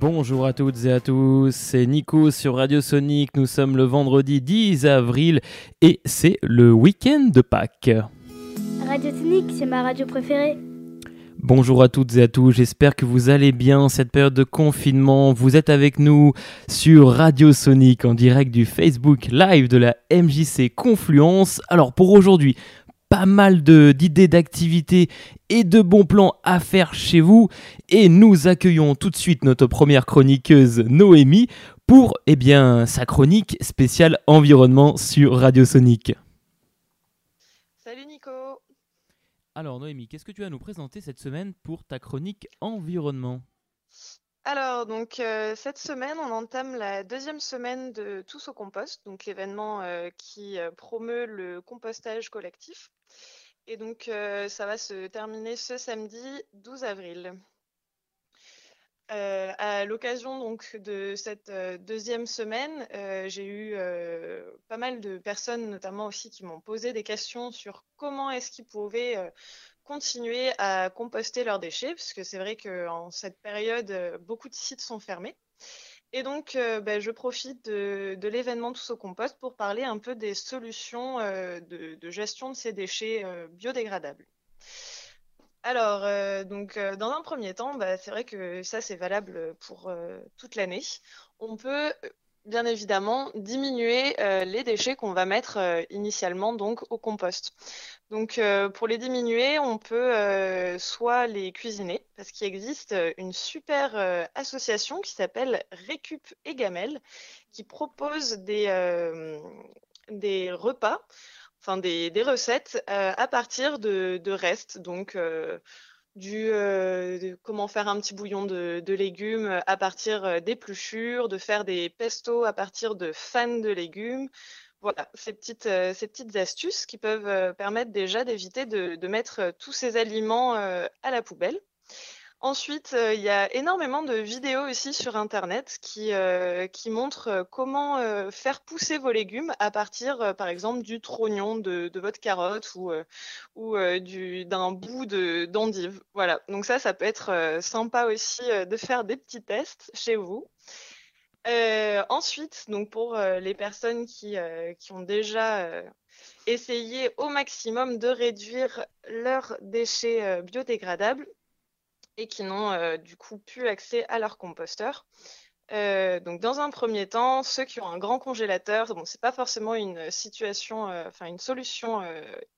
Bonjour à toutes et à tous, c'est Nico sur Radio Sonic. Nous sommes le vendredi 10 avril et c'est le week-end de Pâques. Radio Sonic, c'est ma radio préférée. Bonjour à toutes et à tous, j'espère que vous allez bien cette période de confinement. Vous êtes avec nous sur Radio Sonic en direct du Facebook Live de la MJC Confluence. Alors pour aujourd'hui, pas mal d'idées d'activités et de bons plans à faire chez vous. Et nous accueillons tout de suite notre première chroniqueuse Noémie pour eh bien, sa chronique spéciale environnement sur Radio Sonic. Salut Nico Alors Noémie, qu'est-ce que tu vas nous présenter cette semaine pour ta chronique environnement? Alors, donc euh, cette semaine, on entame la deuxième semaine de Tous au compost, donc l'événement euh, qui euh, promeut le compostage collectif. Et donc, ça va se terminer ce samedi 12 avril. à l'occasion donc de cette deuxième semaine, j'ai eu pas mal de personnes, notamment aussi, qui m'ont posé des questions sur comment est-ce qu'ils pouvaient continuer à composter leurs déchets, parce que c'est vrai qu'en cette période, euh, beaucoup de sites sont fermés. Et donc, euh, ben, je profite de, l'événement Tous au compost pour parler un peu des solutions euh, de, gestion de ces déchets biodégradables. Alors, donc, dans un premier temps, ben, c'est vrai que ça, c'est valable pour toute l'année. On peut bien évidemment diminuer euh, les déchets qu'on va mettre euh, initialement donc au compost. Donc euh, pour les diminuer, on peut soit les cuisiner parce qu'il existe une super association qui s'appelle Récup et Gamel qui propose des, des repas, enfin des, des recettes à partir de, de restes. Donc du euh, comment faire un petit bouillon de, légumes à partir euh, d'épluchures, de faire des pestos à partir de fans de légumes. Voilà, ces petites, euh, ces petites astuces qui peuvent permettre déjà d'éviter de, mettre tous ces aliments à la poubelle. Ensuite, euh, il y a énormément de vidéos aussi sur Internet qui, euh, montrent euh, comment faire pousser vos légumes à partir, par exemple, du trognon de, votre carotte ou, d'un bout d'endive. Voilà, donc ça, ça peut être sympa aussi de faire des petits tests chez vous. ensuite, donc pour les personnes qui ont déjà essayé au maximum de réduire leurs déchets biodégradables, et qui n'ont euh, du coup plus accès à leur composteur. Euh, donc dans un premier temps, ceux qui ont un grand congélateur, bon, c'est pas forcément une situation, euh, enfin une solution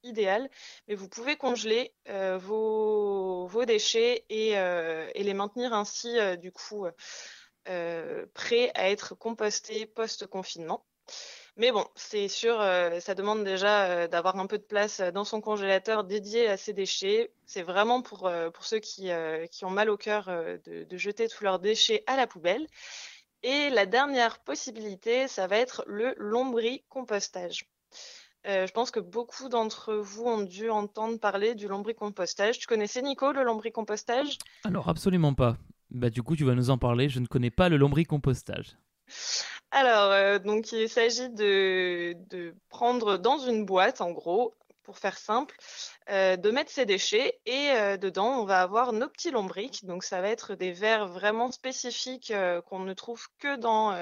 idéale, mais vous pouvez congeler vos, vos, déchets et, et, les maintenir ainsi du coup prêts à être compostés post-confinement. Mais bon, c'est sûr, euh, ça demande déjà euh, d'avoir un peu de place euh, dans son congélateur dédié à ces déchets. C'est vraiment pour, pour ceux qui, qui, ont mal au cœur de, de, jeter tous leurs déchets à la poubelle. Et la dernière possibilité, ça va être le lombricompostage. je pense que beaucoup d'entre vous ont dû entendre parler du lombricompostage. Tu connaissais Nico le lombricompostage? Alors absolument pas. Bah du coup tu vas nous en parler. Je ne connais pas le lombricompostage. Alors, euh, donc il s'agit de, prendre dans une boîte, en gros, pour faire simple, euh, de mettre ses déchets et euh, dedans, on va avoir nos petits lombrics. Donc, ça va être des verres vraiment spécifiques qu'on ne trouve que dans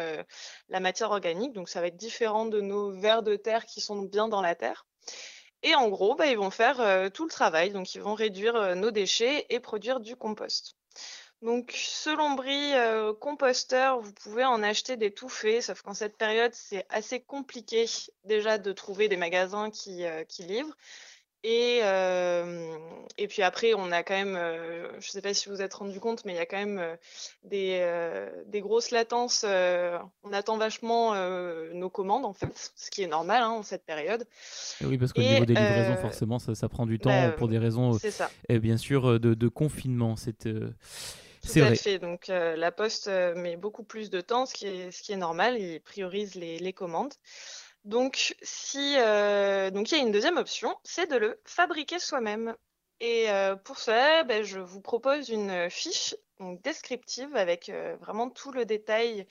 la matière organique. Donc, ça va être différent de nos vers de terre qui sont bien dans la terre. Et en gros, bah, ils vont faire tout le travail. Donc, ils vont réduire nos déchets et produire du compost. Donc, ce lombri euh, composteur, vous pouvez en acheter des tout faits, sauf qu'en cette période, c'est assez compliqué déjà de trouver des magasins qui, euh, qui livrent. Et, euh, et puis après, on a quand même, je ne sais pas si vous vous êtes rendu compte, mais il y a quand même des, des grosses latences. on attend vachement nos commandes, en fait, ce qui est normal hein, en cette période. oui, parce qu'au niveau des livraisons, forcément, ça, ça, prend du temps bah, pour des raisons, et bien sûr, de, de confinement. C'est tout à fait. Donc euh, la poste euh, met beaucoup plus de temps, ce qui est, ce qui est normal. Il priorise les, les commandes. Donc, si, euh, donc il y a une deuxième option, c'est de le fabriquer soi-même. Et pour cela, ben, je vous propose une fiche donc, descriptive avec vraiment tout le détail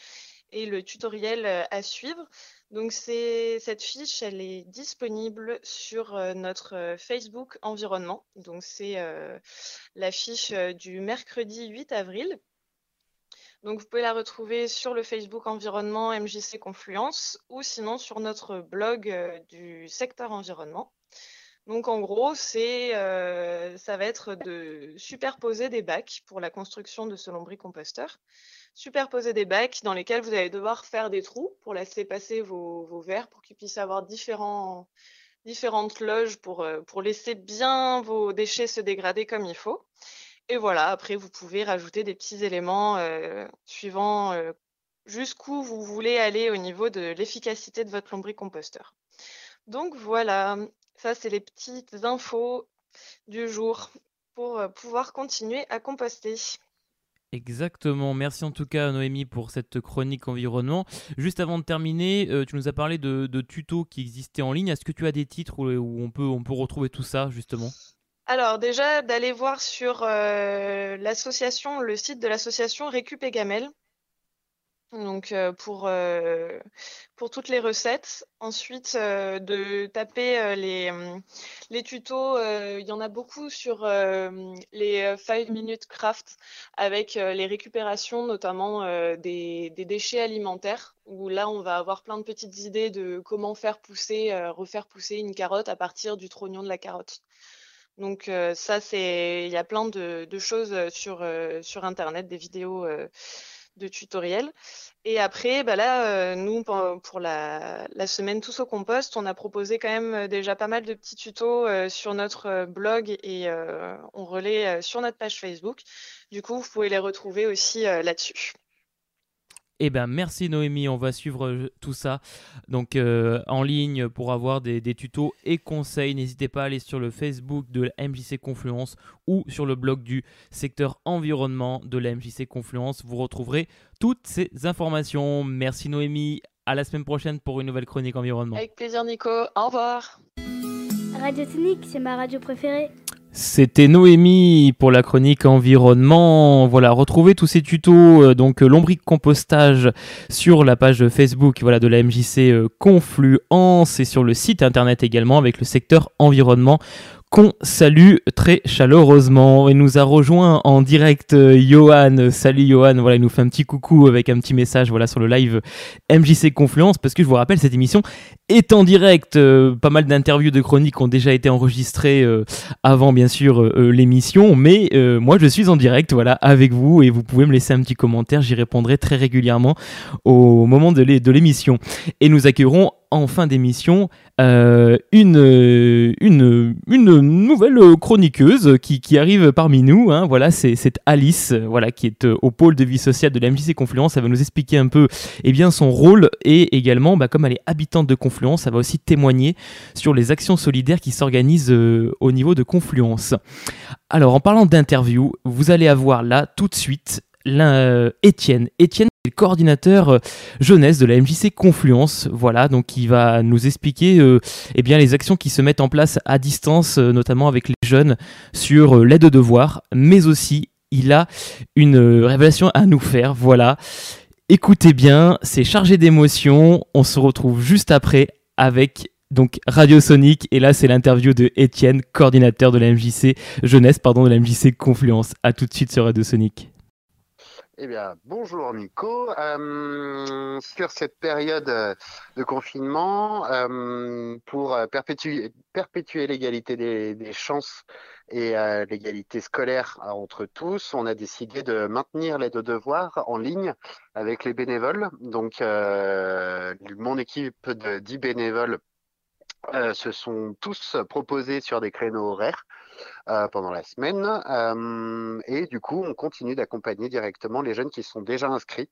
et le tutoriel à suivre. Donc cette fiche, elle est disponible sur euh, notre euh, Facebook environnement. Donc c'est euh, la fiche du mercredi 8 avril. Donc, vous pouvez la retrouver sur le Facebook environnement MJC Confluence ou sinon sur notre blog du secteur environnement. Donc en gros, c'est, euh, ça va être de superposer des bacs pour la construction de ce lombricomposteur. Superposer des bacs dans lesquels vous allez devoir faire des trous pour laisser passer vos, verres pour qu'ils puissent avoir différentes loges pour, euh, pour laisser bien vos déchets se dégrader comme il faut. Et voilà, après, vous pouvez rajouter des petits éléments euh, suivant jusqu'où vous voulez aller au niveau de l'efficacité de votre lombricomposteur. Donc voilà, ça, c'est les petites infos du jour pour euh, pouvoir continuer à composter. Exactement. Merci en tout cas Noémie pour cette chronique environnement. Juste avant de terminer, euh, tu nous as parlé de, tutos qui existaient en ligne. Est-ce que tu as des titres où, on, peut, retrouver tout ça justement? Alors déjà d'aller voir sur euh, l'association, le site de l'association Récup et Gamel, donc euh, pour, euh, pour toutes les recettes. Ensuite, euh, de taper les, les tutos. Il y en a beaucoup sur les 5 minutes craft avec les récupérations, notamment des, déchets alimentaires, où là, on va avoir plein de petites idées de comment faire pousser, refaire pousser une carotte à partir du trognon de la carotte. Donc ça, c'est, il y a plein de, choses sur Internet, des vidéos de tutoriels. Et après, bah là, euh, nous, pour la, semaine Tous au compost, on a proposé quand même euh, déjà pas mal de petits tutos euh, sur notre blog et on relaie sur notre page Facebook. Du coup, vous pouvez les retrouver aussi là-dessus. Eh ben merci Noémie, on va suivre euh, tout ça donc euh, en ligne pour avoir des, tutos et conseils. N'hésitez pas à aller sur le Facebook de la MJC Confluence ou sur le blog du secteur environnement de la MJC Confluence. Vous retrouverez toutes ces informations. Merci Noémie, à la semaine prochaine pour une nouvelle chronique environnement. Avec plaisir Nico, au revoir. Radio Technique, c'est ma radio préférée. C'était Noémie pour la chronique environnement. Voilà, retrouvez tous ces tutos, euh, donc euh, lombric compostage sur la page Facebook voilà, de la MJC euh, Confluence et sur le site internet également avec le secteur environnement qu'on salue très chaleureusement. Il nous a rejoint en direct euh, Johan. Salut Johan, voilà, il nous fait un petit coucou avec un petit message voilà, sur le live MJC Confluence parce que je vous rappelle, cette émission est en direct. Euh, pas mal d'interviews de chroniques ont déjà été enregistrées euh, avant bien sûr l'émission, mais moi je suis en direct voilà, avec vous et vous pouvez me laisser un petit commentaire, j'y répondrai très régulièrement au moment de l'émission. Et nous accueillerons en fin d'émission euh, une, nouvelle chroniqueuse qui, arrive parmi nous. Hein, voilà, c'est Alice, voilà, qui est euh, au pôle de vie sociale de la MJC Confluence. Elle va nous expliquer un peu eh son rôle et également, bah, comme elle est habitante de Confluence, elle va aussi témoigner sur les actions solidaires qui s'organisent euh, au niveau de Confluence. Alors, en parlant d'interview, vous allez avoir là tout de suite Étienne. Étienne le coordinateur euh, jeunesse de la MJC Confluence, voilà, donc il va nous expliquer euh, eh bien, les actions qui se mettent en place à distance, euh, notamment avec les jeunes, sur l'aide aux devoirs, mais aussi il a une révélation à nous faire, voilà. Écoutez bien, c'est chargé d'émotions, on se retrouve juste après avec donc Radio Sonic et là c'est l'interview de Étienne, coordinateur de la MJC jeunesse, pardon, de la MJC Confluence. À tout de suite sur Radio Sonic. Eh bien, bonjour Nico. Euh, sur cette période euh, de confinement, euh, pour perpétuer, l'égalité des, chances et l'égalité scolaire entre tous, on a décidé de maintenir l'aide aux devoirs en ligne avec les bénévoles. Donc, mon équipe de 10 bénévoles se sont tous proposés sur des créneaux horaires euh, pendant la semaine. Euh, et du coup, on continue d'accompagner directement les jeunes qui sont déjà inscrits,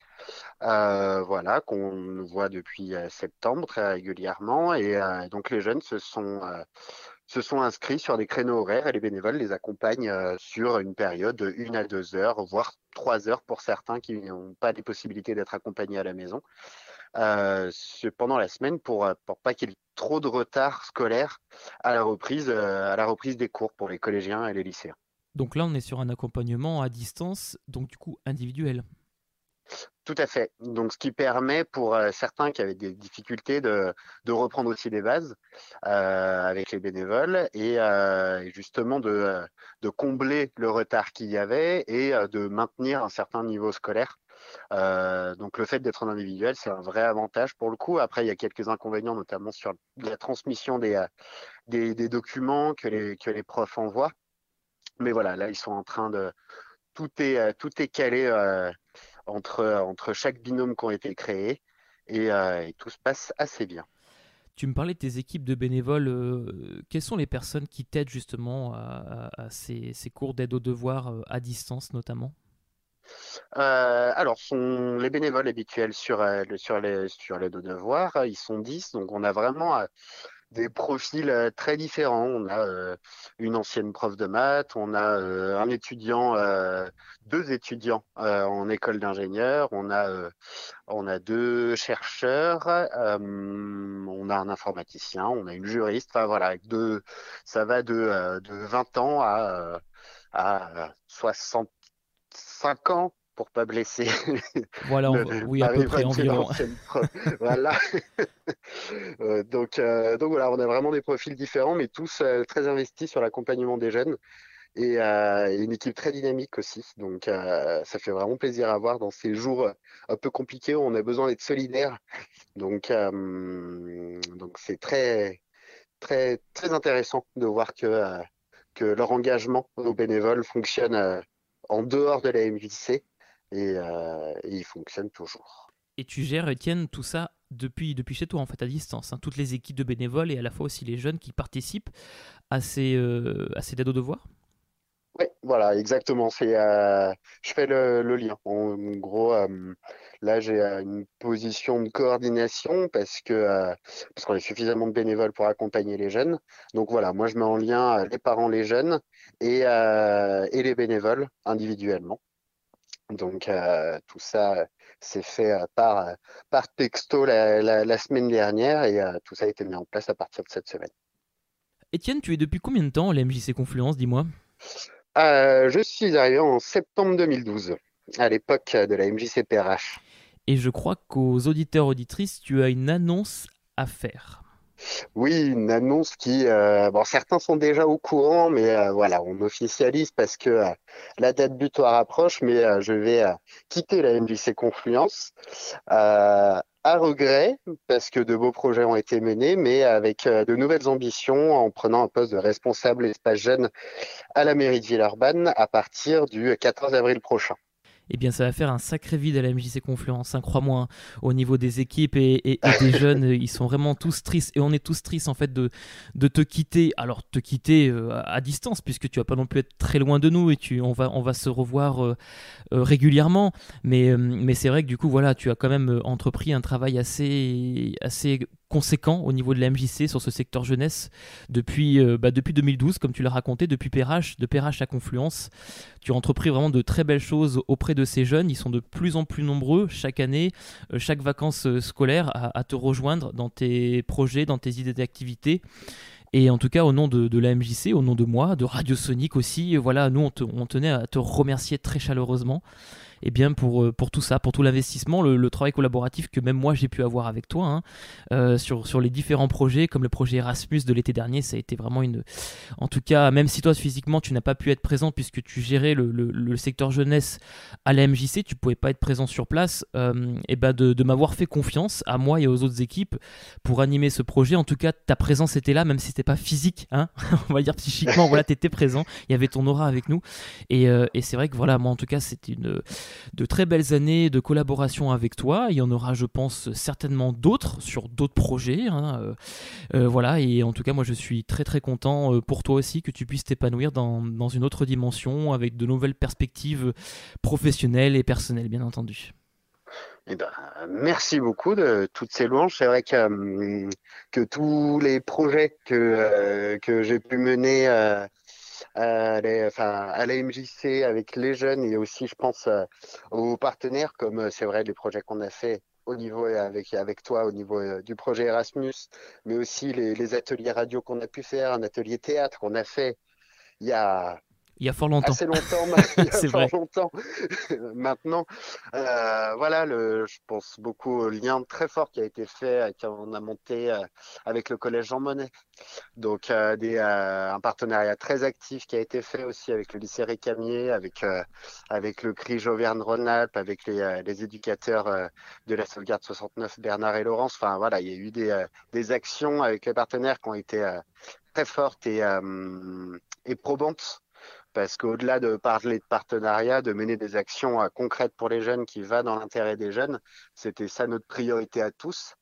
euh, voilà, qu'on voit depuis septembre très régulièrement. Et donc, les jeunes se sont se sont inscrits sur des créneaux horaires et les bénévoles les accompagnent sur une période de une à deux heures, voire trois heures pour certains qui n'ont pas les possibilités d'être accompagnés à la maison. Euh, pendant la semaine pour, pour pas qu'il y ait trop de retard scolaire à la reprise, euh, à la reprise des cours pour les collégiens et les lycéens. Donc là, on est sur un accompagnement à distance, donc du coup individuel. Tout à fait. Donc, ce qui permet pour euh, certains qui avaient des difficultés de, de reprendre aussi des bases euh, avec les bénévoles et, euh, justement de, de, combler le retard qu'il y avait et de maintenir un certain niveau scolaire. Donc, le fait d'être en individuel, c'est un vrai avantage pour le coup. Après, il y a quelques inconvénients, notamment sur la transmission des, des documents que les, profs envoient. Mais voilà, là, ils sont en train de tout est tout est calé entre, entre chaque binôme qui ont été créés euh, et, tout se passe assez bien. Tu me parlais de tes équipes de bénévoles. Euh, quelles sont les personnes qui t'aident justement à, ces, ces, cours d'aide aux devoirs euh, à distance notamment? Alors, sont les bénévoles habituels sur, sur, les, aux devoirs, ils sont 10, donc on a vraiment des profils euh, très différents. On a euh, une ancienne prof de maths, on a euh, un étudiant, deux étudiants en école d'ingénieur, on a deux chercheurs, on a un informaticien, on a une juriste. Enfin voilà, ça va de, de 20 ans à à 65 ans pour pas blesser. Voilà, oui, à peu près environ. voilà. Euh, donc, euh, donc voilà, on a vraiment des profils différents, mais tous euh, très investis sur l'accompagnement des jeunes et une équipe très dynamique aussi. Donc, ça fait vraiment plaisir à voir dans ces jours un peu compliqués où on a besoin d'être solidaire. Donc, donc c'est très, très, très intéressant de voir que que leur engagement aux bénévoles fonctionne en dehors de la MJC euh, et, il fonctionne toujours. Et tu gères, Étienne, tout ça depuis, depuis chez toi, en fait, à distance. Hein. toutes les équipes de bénévoles et à la fois aussi les jeunes qui participent à ces, euh, à ces devoirs Oui, voilà, exactement. C'est, euh, je fais le, lien. En, gros, là, j'ai une position de coordination parce que parce qu'on est suffisamment de bénévoles pour accompagner les jeunes. Donc voilà, moi, je mets en lien les parents, les jeunes et, et les bénévoles individuellement. Donc euh, tout ça s'est fait euh, par, euh, par texto la, semaine dernière et tout ça a été mis en place à partir de cette semaine. Étienne, tu es depuis combien de temps à la MJC Confluence, dis-moi? Je suis arrivé en septembre 2012, à l'époque de la MJC PRH. Et je crois qu'aux auditeurs auditrices, tu as une annonce à faire. Oui, une annonce qui, euh, bon, certains sont déjà au courant, mais euh, voilà, on officialise parce que euh, la date butoir approche, mais je vais quitter la MJC Confluence à regret parce que de beaux projets ont été menés, mais avec de nouvelles ambitions en prenant un poste de responsable espace jeune à la mairie de Villeurbanne à partir du 14 avril prochain eh bien ça va faire un sacré vide à la MJC Confluence, hein, crois-moi, hein. au niveau des équipes et, des jeunes, ils sont vraiment tous tristes, et on est tous tristes en fait de, de te quitter, alors te quitter euh, à distance, puisque tu vas pas non plus être très loin de nous, et tu, on, va, on va se revoir euh, euh, régulièrement, mais, mais c'est vrai que du coup, voilà, tu as quand même entrepris un travail assez, assez conséquent au niveau de la MJC sur ce secteur jeunesse depuis, euh, bah, depuis 2012, comme tu l'as raconté, depuis PRH, de PRH à Confluence. Tu as entrepris vraiment de très belles choses auprès de ces jeunes. Ils sont de plus en plus nombreux chaque année, euh, chaque vacances euh, scolaires, à, te rejoindre dans tes projets, dans tes idées d'activité. Et en tout cas, au nom de, de, la MJC, au nom de moi, de Radio Sonic aussi, voilà, nous, on tenait à te remercier très chaleureusement eh bien pour, euh, pour tout ça, pour tout l'investissement, le, travail collaboratif que même moi j'ai pu avoir avec toi hein, euh, sur, sur les différents projets, comme le projet Erasmus de l'été dernier, ça a été vraiment une. En tout cas, même si toi physiquement tu n'as pas pu être présent puisque tu gérais le, le, secteur jeunesse à la MJC, tu pouvais pas être présent sur place, et euh, eh ben de, de m'avoir fait confiance à moi et aux autres équipes pour animer ce projet. En tout cas, ta présence était là, même si c'était pas physique, hein, on va dire psychiquement, voilà, tu étais présent, il y avait ton aura avec nous. Et, et c'est vrai que voilà, moi en tout cas, c'était une de très belles années de collaboration avec toi. Il y en aura, je pense, certainement d'autres sur d'autres projets. Hein, euh, euh, voilà, et en tout cas, moi, je suis très très content euh, pour toi aussi que tu puisses t'épanouir dans, une autre dimension avec de nouvelles perspectives professionnelles et personnelles, bien entendu. Eh ben, merci beaucoup de toutes ces louanges. C'est vrai que, que tous les projets que, que j'ai pu mener à la, MJC avec les jeunes et aussi, je pense, euh, aux partenaires, comme euh, c'est vrai les projets qu'on a fait au niveau euh, avec avec toi au niveau du projet Erasmus, mais aussi les, les ateliers radio qu'on a pu faire, un atelier théâtre qu'on a fait il y a Il y a fort longtemps. Assez longtemps, il y a fort vrai. longtemps. Maintenant, euh, voilà, le, je pense beaucoup au lien très fort qui a été fait, qu'on a monté euh, avec le collège Jean Monnet. Donc, euh, des, euh, un partenariat très actif qui a été fait aussi avec le lycée Récamier, avec, euh, avec le CRI Auvergne-Rhône-Alpes, avec les, les éducateurs de la sauvegarde 69, Bernard et Laurence. Enfin, voilà, il y a eu des, des actions avec les partenaires qui ont été très fortes et, et probantes parce qu'au-delà de parler de partenariat, de mener des actions euh, concrètes pour les jeunes qui va dans l'intérêt des jeunes, c'était ça notre priorité à tous.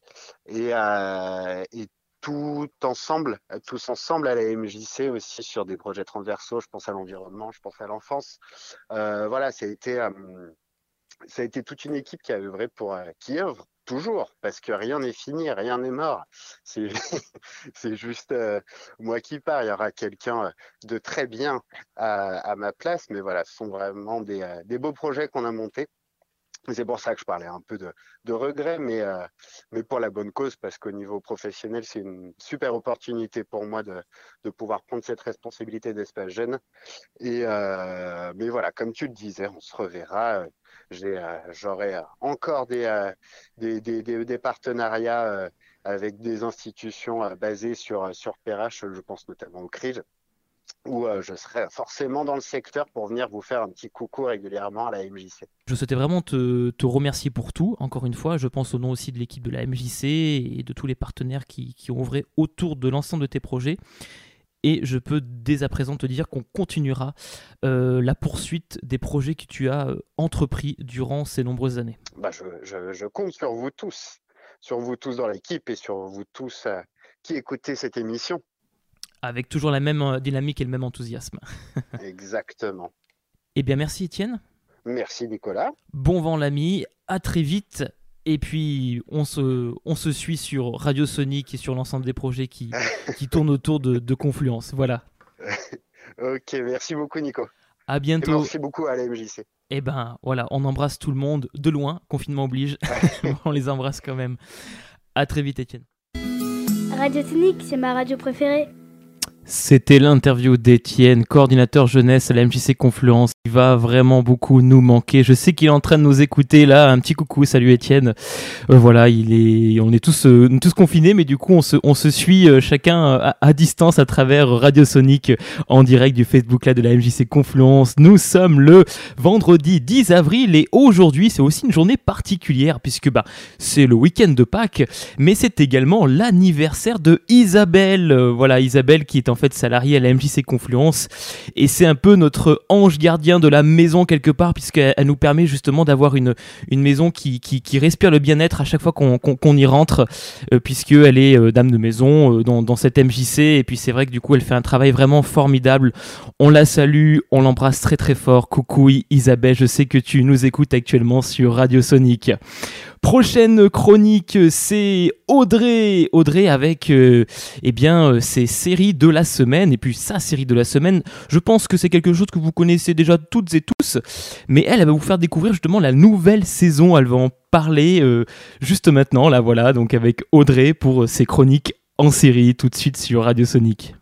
Et, euh, et tout ensemble, tous ensemble à la MJC aussi sur des projets transversaux. Je pense à l'environnement, je pense à l'enfance. Euh, voilà, ça a été euh, ça a été toute une équipe qui a œuvré pour euh, qui œuvre toujours parce que rien n'est fini, rien n'est mort. C'est juste euh, moi qui pars. Il y aura quelqu'un euh, de très bien à, ma place, mais voilà, ce sont vraiment des, des beaux projets qu'on a montés. C'est pour ça que je parlais un peu de, regret, mais, euh, pour la bonne cause, parce qu'au niveau professionnel, c'est une super opportunité pour moi de, pouvoir prendre cette responsabilité d'espace jeune. Et, euh, mais voilà, comme tu le disais, on se reverra. Euh, j'aurai encore des, des, partenariats avec des institutions basées sur, sur je pense notamment au CRIJ où euh, je serai forcément dans le secteur pour venir vous faire un petit coucou régulièrement à la MJC. Je souhaitais vraiment te, remercier pour tout, encore une fois. Je pense au nom aussi de l'équipe de la MJC et de tous les partenaires qui, qui ont œuvré autour de l'ensemble de tes projets. Et je peux dès à présent te dire qu'on continuera euh, la poursuite des projets que tu as euh, entrepris durant ces nombreuses années. Bah je, je, je, compte sur vous tous, sur vous tous dans l'équipe et sur vous tous euh, qui écoutez cette émission avec toujours la même dynamique et le même enthousiasme. Exactement. Eh bien, merci Étienne. Merci Nicolas. Bon vent l'ami, à très vite. Et puis, on se, on se suit sur Radio Sonic et sur l'ensemble des projets qui, qui tournent autour de, de Confluence. Voilà. ok, merci beaucoup Nico. À bientôt. merci beaucoup à la MJC. Eh ben voilà, on embrasse tout le monde de loin, confinement oblige. on les embrasse quand même. À très vite Étienne. Radio Sonic, c'est ma radio préférée. C'était l'interview d'Étienne, coordinateur jeunesse à la MJC Confluence. Il va vraiment beaucoup nous manquer. Je sais qu'il est en train de nous écouter là. Un petit coucou, salut Étienne. Euh, voilà, il est, on est tous, euh, tous confinés, mais du coup on se, suit euh, chacun à, à, distance à travers Radio Sonic en direct du Facebook là de la MJC Confluence. Nous sommes le vendredi 10 avril et aujourd'hui c'est aussi une journée particulière puisque bah c'est le week-end de Pâques, mais c'est également l'anniversaire de Isabelle. voilà, Isabelle qui est en fait salariée à la MJC Confluence et c'est un peu notre ange gardien de la maison quelque part puisqu'elle nous permet justement d'avoir une, maison qui, respire le bien-être à chaque fois qu'on qu qu y rentre euh, puisqu'elle est euh, dame de maison euh, dans, dans cette MJC et puis c'est vrai que du coup elle fait un travail vraiment formidable. On la salue, on l'embrasse très très fort. Coucou Isabelle, je sais que tu nous écoutes actuellement sur Radio Sonic. Prochaine chronique, c'est Audrey. Audrey avec euh, eh bien, euh, ses séries de la semaine et puis sa série de la semaine. Je pense que c'est quelque chose que vous connaissez déjà toutes et tous, mais elle, elle va vous faire découvrir justement la nouvelle saison. Elle va en parler euh, juste maintenant, là voilà, donc avec Audrey pour ses chroniques en série tout de suite sur Radio Sonic.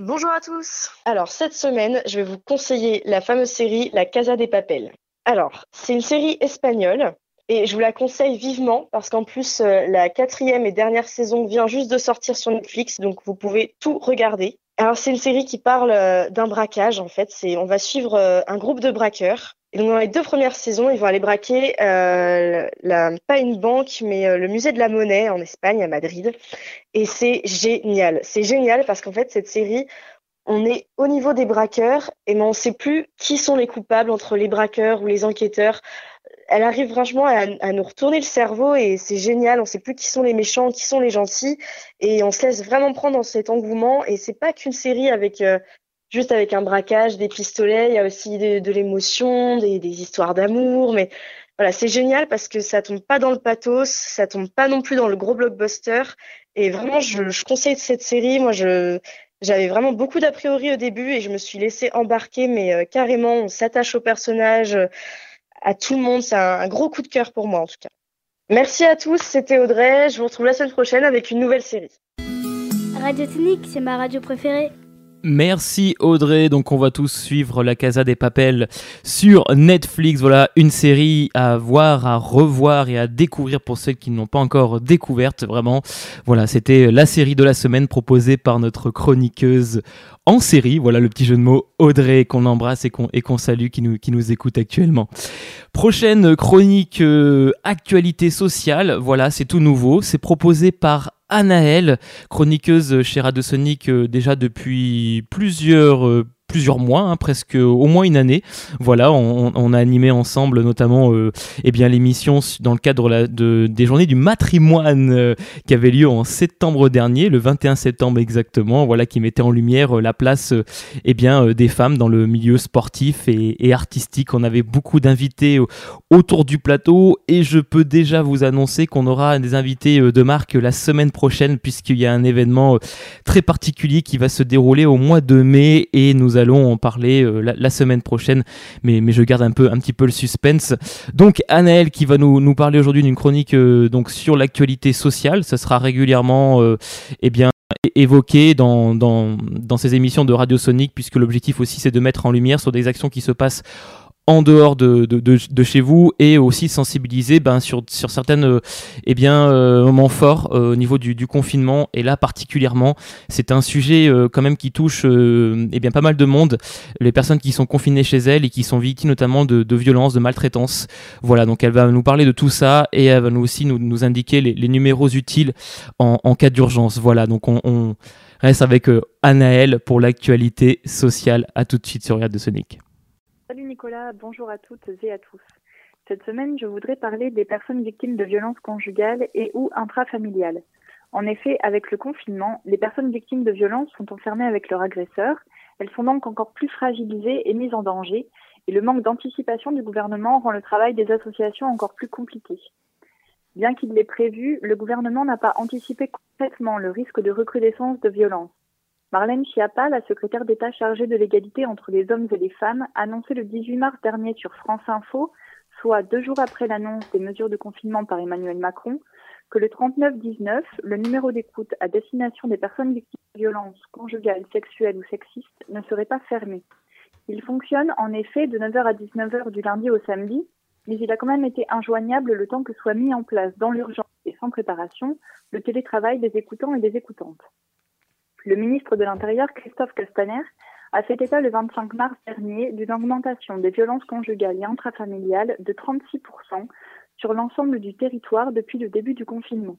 Bonjour à tous. Alors cette semaine, je vais vous conseiller la fameuse série La Casa des Papel. Alors, c'est une série espagnole et je vous la conseille vivement parce qu'en plus, euh, la quatrième et dernière saison vient juste de sortir sur Netflix, donc vous pouvez tout regarder. Alors c'est une série qui parle euh, d'un braquage en fait. C'est on va suivre euh, un groupe de braqueurs. Et donc dans les deux premières saisons, ils vont aller braquer la, pas une banque, mais le musée de la monnaie en Espagne, à Madrid. Et c'est génial. C'est génial parce qu'en fait cette série, on est au niveau des braqueurs et mais on ne sait plus qui sont les coupables entre les braqueurs ou les enquêteurs elle arrive franchement à, nous retourner le cerveau et c'est génial. On sait plus qui sont les méchants, qui sont les gentils et on se laisse vraiment prendre dans cet engouement. Et c'est pas qu'une série avec euh, juste avec un braquage, des pistolets. Il y a aussi de, l'émotion, des, des, histoires d'amour. Mais voilà, c'est génial parce que ça tombe pas dans le pathos, ça tombe pas non plus dans le gros blockbuster. Et vraiment, je, conseille cette série. Moi, j'avais vraiment beaucoup d'a priori au début et je me suis laissée embarquer, mais euh, carrément, on s'attache au personnage à tout le monde. C'est un, un, gros coup de cœur pour moi en tout cas. Merci à tous, c'était Audrey. Je vous retrouve la semaine prochaine avec une nouvelle série. Radio Tonique, c'est ma radio préférée. Merci Audrey. Donc on va tous suivre La Casa des Papels sur Netflix. Voilà, une série à voir, à revoir et à découvrir pour ceux qui n'ont pas encore découverte. Vraiment, voilà, c'était la série de la semaine proposée par notre chroniqueuse en série. Voilà le petit jeu de mots Audrey qu'on embrasse et qu'on salue qui nous, qui nous écoute actuellement. Prochaine chronique euh, actualité sociale. Voilà, c'est tout nouveau. C'est proposé par Anaël, chroniqueuse chez Radio Sonic euh, déjà depuis plusieurs, euh, plusieurs mois, hein, presque au moins une année. Voilà, on, a animé ensemble notamment euh, eh bien l'émission dans le cadre de, des journées du matrimoine euh, qui avait lieu en septembre dernier, le 21 septembre exactement. Voilà, qui mettait en lumière euh, la place euh, eh bien des femmes dans le milieu sportif et, et artistique. On avait beaucoup d'invités autour du plateau et je peux déjà vous annoncer qu'on aura des invités de marque la semaine prochaine puisqu'il y a un événement très particulier qui va se dérouler au mois de mai et nous allons allons en parler euh, la, semaine prochaine, mais, je garde un, petit peu le suspense. Donc Anaël qui va nous, parler aujourd'hui d'une chronique euh, sur l'actualité sociale, ça sera régulièrement euh, eh évoqué dans, dans, dans ces émissions de Radio Sonic, puisque l'objectif aussi c'est de mettre en lumière sur des actions qui se passent en dehors de, de, de, chez vous et aussi sensibiliser ben, sur, sur certaines euh, eh bien, euh, moments forts euh, au niveau du, du, confinement. Et là, particulièrement, c'est un sujet quand même qui touche eh bien, pas mal de monde. Les personnes qui sont confinées chez elles et qui sont victimes notamment de, de violences, de maltraitance. Voilà, donc elle va nous parler de tout ça et elle va nous aussi nous, nous indiquer les, les, numéros utiles en, en cas d'urgence. Voilà, donc on, on reste avec Anaël pour l'actualité sociale. À tout de suite sur Riyad de Sonic. Salut Nicolas, bonjour à toutes et à tous. Cette semaine, je voudrais parler des personnes victimes de violences conjugales et ou intrafamiliales. En effet, avec le confinement, les personnes victimes de violences sont enfermées avec leur agresseur. Elles sont donc encore plus fragilisées et mises en danger, et le manque d'anticipation du gouvernement rend le travail des associations encore plus compliqué. Bien qu'il l'ait prévu, le gouvernement n'a pas anticipé complètement le risque de recrudescence de violences. Marlène Schiappa, la secrétaire d'État chargée de l'égalité entre les hommes et les femmes, a annoncé le 18 mars dernier sur France Info, soit deux jours après l'annonce des mesures de confinement par Emmanuel Macron, que le 3919, le numéro d'écoute à destination des personnes victimes de violences conjugales, sexuelles ou sexistes, ne serait pas fermé. Il fonctionne en effet de 9h à 19h du lundi au samedi, mais il a quand même été injoignable le temps que soit mis en place dans l'urgence et sans préparation le télétravail des écoutants et des écoutantes. Le ministre de l'Intérieur, Christophe Castaner, a fait état le 25 mars dernier d'une augmentation des violences conjugales et intrafamiliales de 36% sur l'ensemble du territoire depuis le début du confinement.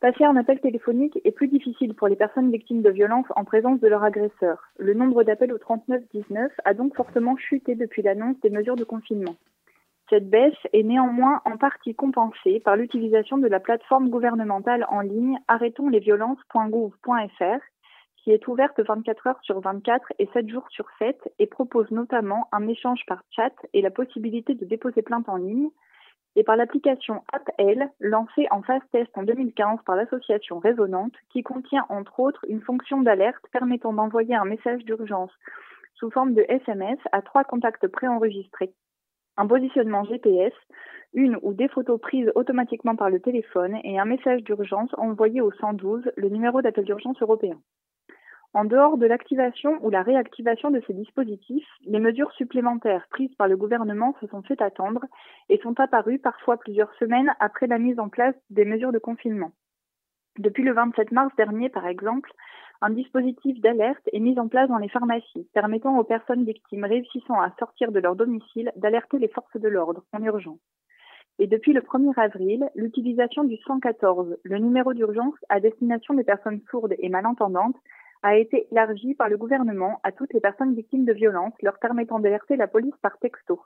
Passer un appel téléphonique est plus difficile pour les personnes victimes de violences en présence de leur agresseur. Le nombre d'appels au 3919 a donc fortement chuté depuis l'annonce des mesures de confinement. Cette baisse est néanmoins en partie compensée par l'utilisation de la plateforme gouvernementale en ligne arrêtonslesviolences.gouv.fr qui est ouverte 24 heures sur 24 et 7 jours sur 7 et propose notamment un échange par chat et la possibilité de déposer plainte en ligne, et par l'application AppL lancée en phase test en 2015 par l'association Résonante qui contient entre autres une fonction d'alerte permettant d'envoyer un message d'urgence sous forme de SMS à trois contacts préenregistrés un positionnement GPS, une ou des photos prises automatiquement par le téléphone et un message d'urgence envoyé au 112, le numéro d'appel d'urgence européen. En dehors de l'activation ou la réactivation de ces dispositifs, les mesures supplémentaires prises par le gouvernement se sont fait attendre et sont apparues parfois plusieurs semaines après la mise en place des mesures de confinement. Depuis le 27 mars dernier, par exemple, un dispositif d'alerte est mis en place dans les pharmacies, permettant aux personnes victimes réussissant à sortir de leur domicile d'alerter les forces de l'ordre en urgence. Et depuis le 1er avril, l'utilisation du 114, le numéro d'urgence à destination des personnes sourdes et malentendantes, a été élargie par le gouvernement à toutes les personnes victimes de violences, leur permettant d'alerter la police par texto.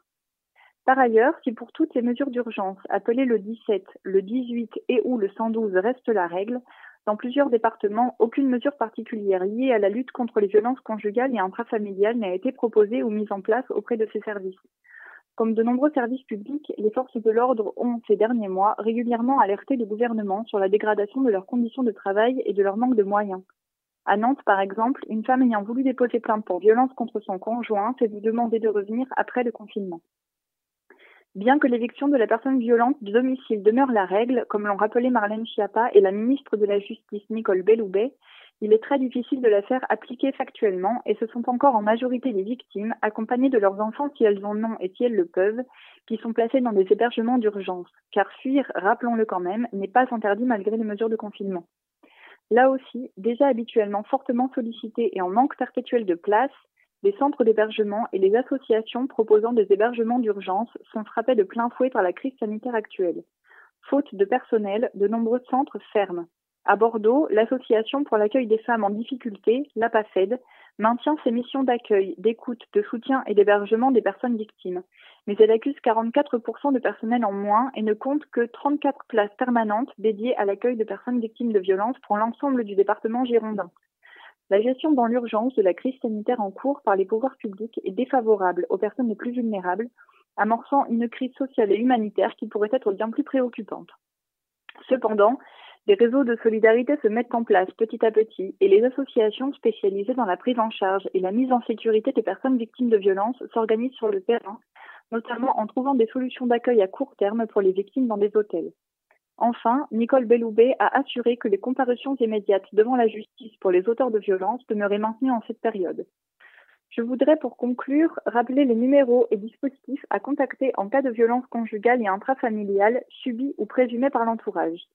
Par ailleurs, si pour toutes les mesures d'urgence appelées le 17, le 18 et ou le 112 reste la règle, dans plusieurs départements, aucune mesure particulière liée à la lutte contre les violences conjugales et intrafamiliales n'a été proposée ou mise en place auprès de ces services. Comme de nombreux services publics, les forces de l'ordre ont, ces derniers mois, régulièrement alerté le gouvernement sur la dégradation de leurs conditions de travail et de leur manque de moyens. À Nantes, par exemple, une femme ayant voulu déposer plainte pour violence contre son conjoint s'est vu demander de revenir après le confinement. Bien que l'éviction de la personne violente du domicile demeure la règle, comme l'ont rappelé Marlène Schiappa et la ministre de la Justice Nicole Belloubet, il est très difficile de la faire appliquer factuellement et ce sont encore en majorité les victimes, accompagnées de leurs enfants si elles en ont et si elles le peuvent, qui sont placées dans des hébergements d'urgence. Car fuir, rappelons-le quand même, n'est pas interdit malgré les mesures de confinement. Là aussi, déjà habituellement fortement sollicités et en manque perpétuel de place, les centres d'hébergement et les associations proposant des hébergements d'urgence sont frappés de plein fouet par la crise sanitaire actuelle. Faute de personnel, de nombreux centres ferment. À Bordeaux, l'Association pour l'accueil des femmes en difficulté, l'APAFED, maintient ses missions d'accueil, d'écoute, de soutien et d'hébergement des personnes victimes. Mais elle accuse 44% de personnel en moins et ne compte que 34 places permanentes dédiées à l'accueil de personnes victimes de violences pour l'ensemble du département girondin. La gestion dans l'urgence de la crise sanitaire en cours par les pouvoirs publics est défavorable aux personnes les plus vulnérables, amorçant une crise sociale et humanitaire qui pourrait être bien plus préoccupante. Cependant, des réseaux de solidarité se mettent en place petit à petit et les associations spécialisées dans la prise en charge et la mise en sécurité des personnes victimes de violences s'organisent sur le terrain, notamment en trouvant des solutions d'accueil à court terme pour les victimes dans des hôtels. Enfin, Nicole Belloubet a assuré que les comparutions immédiates devant la justice pour les auteurs de violences demeuraient maintenues en cette période. Je voudrais pour conclure rappeler les numéros et dispositifs à contacter en cas de violence conjugale et intrafamiliale subie ou présumée par l'entourage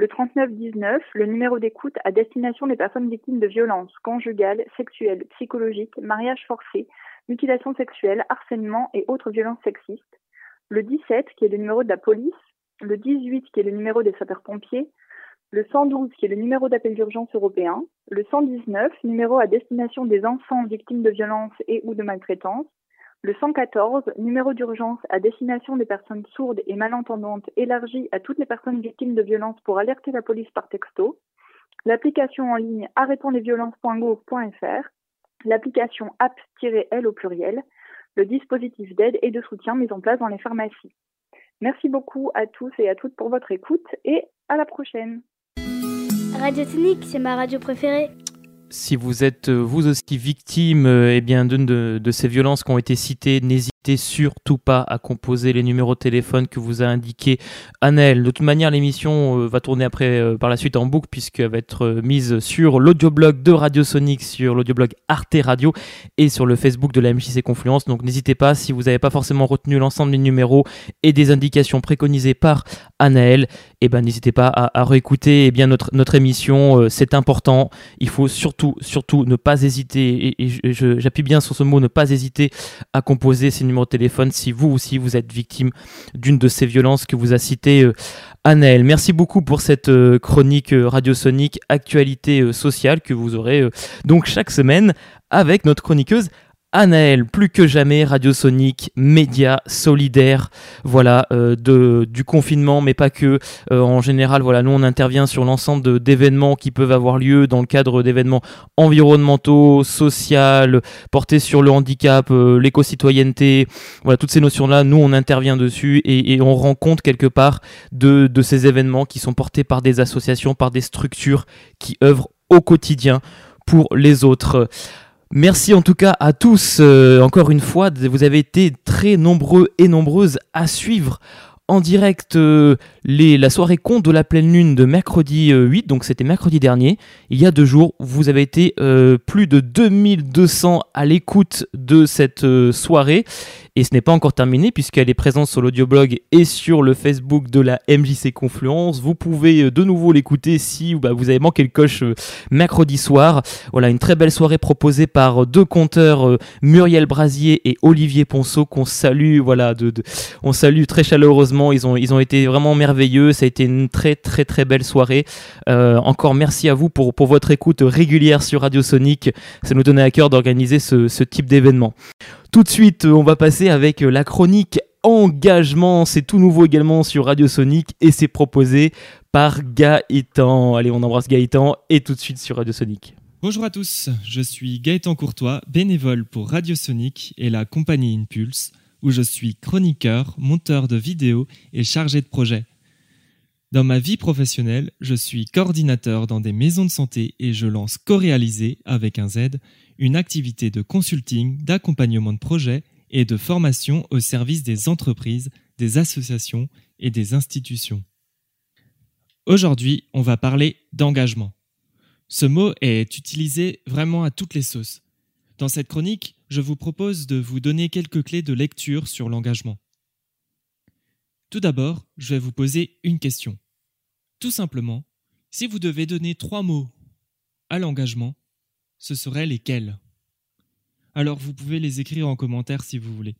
le 3919, le numéro d'écoute à destination des personnes victimes de violences conjugales, sexuelles, psychologiques, mariage forcé, mutilation sexuelle, harcèlement et autres violences sexistes, le 17 qui est le numéro de la police, le 18 qui est le numéro des sapeurs-pompiers, le 112 qui est le numéro d'appel d'urgence européen, le 119, numéro à destination des enfants victimes de violences et ou de maltraitance, le 114, numéro d'urgence à destination des personnes sourdes et malentendantes élargi à toutes les personnes victimes de violences pour alerter la police par texto, l'application en ligne arrêtonslesviolences.gouv.fr, l'application app-l au pluriel, le dispositif d'aide et de soutien mis en place dans les pharmacies. Merci beaucoup à tous et à toutes pour votre écoute et à la prochaine. Radio Technique, c'est ma radio préférée si vous êtes euh, vous aussi victime euh, eh bien, de, de, ces violences qui ont été citées, n'hésitez surtout pas à composer les numéros de téléphone que vous a indiqué Annelle. De toute manière, l'émission euh, va tourner après par la suite en boucle puisqu'elle va être mise sur l'audioblog de Radio Sonic, sur l'audioblog Arte Radio et sur le Facebook de la MJC Confluence. Donc n'hésitez pas, si vous n'avez pas forcément retenu l'ensemble des numéros et des indications préconisées par Anaël, eh ben, n'hésitez pas à, réécouter eh bien, notre, notre émission. C'est important. Il faut surtout surtout, ne pas hésiter, et, j'appuie bien sur ce mot, ne pas hésiter à composer ces numéros de téléphone si vous aussi vous êtes victime d'une de ces violences que vous a cité euh. Merci beaucoup pour cette euh, chronique euh, radiosonique actualité sociale que vous aurez donc chaque semaine avec notre chroniqueuse Anaël, plus que jamais, Radiosonique, média solidaire, voilà, euh, de, du confinement, mais pas que. Euh, en général, voilà, nous on intervient sur l'ensemble d'événements qui peuvent avoir lieu dans le cadre d'événements environnementaux, sociaux, portés sur le handicap, euh, l'éco-citoyenneté, voilà, toutes ces notions-là, nous on intervient dessus et, et, on rend compte quelque part de, de ces événements qui sont portés par des associations, par des structures qui œuvrent au quotidien pour les autres. Merci en tout cas à tous. Euh, encore une fois, vous avez été très nombreux et nombreuses à suivre en direct euh, les, la soirée compte de la pleine lune de mercredi 8, euh, donc c'était mercredi dernier, il y a deux jours. Vous avez été plus de 2200 à l'écoute de cette soirée et ce n'est pas encore terminé puisqu'elle est présente sur l'audioblog et sur le Facebook de la MJC Confluence. Vous pouvez euh, de nouveau l'écouter si bah, vous avez manqué le coche euh, mercredi soir. Voilà, une très belle soirée proposée par euh, deux conteurs, Muriel Brasier et Olivier Ponceau, qu'on salue. Voilà, on salue très chaleureusement. Ils ont, été vraiment merveilleux. Ça a été une très très très belle soirée. encore merci à vous pour, pour votre écoute régulière sur Radio Sonic. Ça nous donnait à cœur d'organiser ce, ce type d'événement. Tout de suite, on va passer avec la chronique engagement. C'est tout nouveau également sur Radio Sonic et c'est proposé par Gaëtan. Allez, on embrasse Gaëtan et tout de suite sur Radio Sonic. Bonjour à tous, je suis Gaëtan Courtois, bénévole pour Radio Sonic et la compagnie Impulse, où je suis chroniqueur, monteur de vidéos et chargé de projet. Dans ma vie professionnelle, je suis coordinateur dans des maisons de santé et je lance co-réalisé avec un Z une activité de consulting, d'accompagnement de projets et de formation au service des entreprises, des associations et des institutions. Aujourd'hui, on va parler d'engagement. Ce mot est utilisé vraiment à toutes les sauces. Dans cette chronique, je vous propose de vous donner quelques clés de lecture sur l'engagement. Tout d'abord, je vais vous poser une question. Tout simplement, si vous devez donner trois mots à l'engagement, ce seraient lesquels? Alors vous pouvez les écrire en commentaire si vous voulez.